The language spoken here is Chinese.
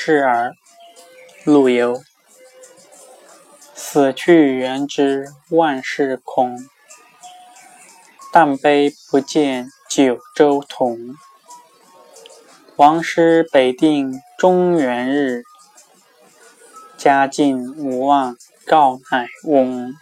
示儿。陆游：死去元知万事空，但悲不见九州同。王师北定中原日，家境无望告乃翁。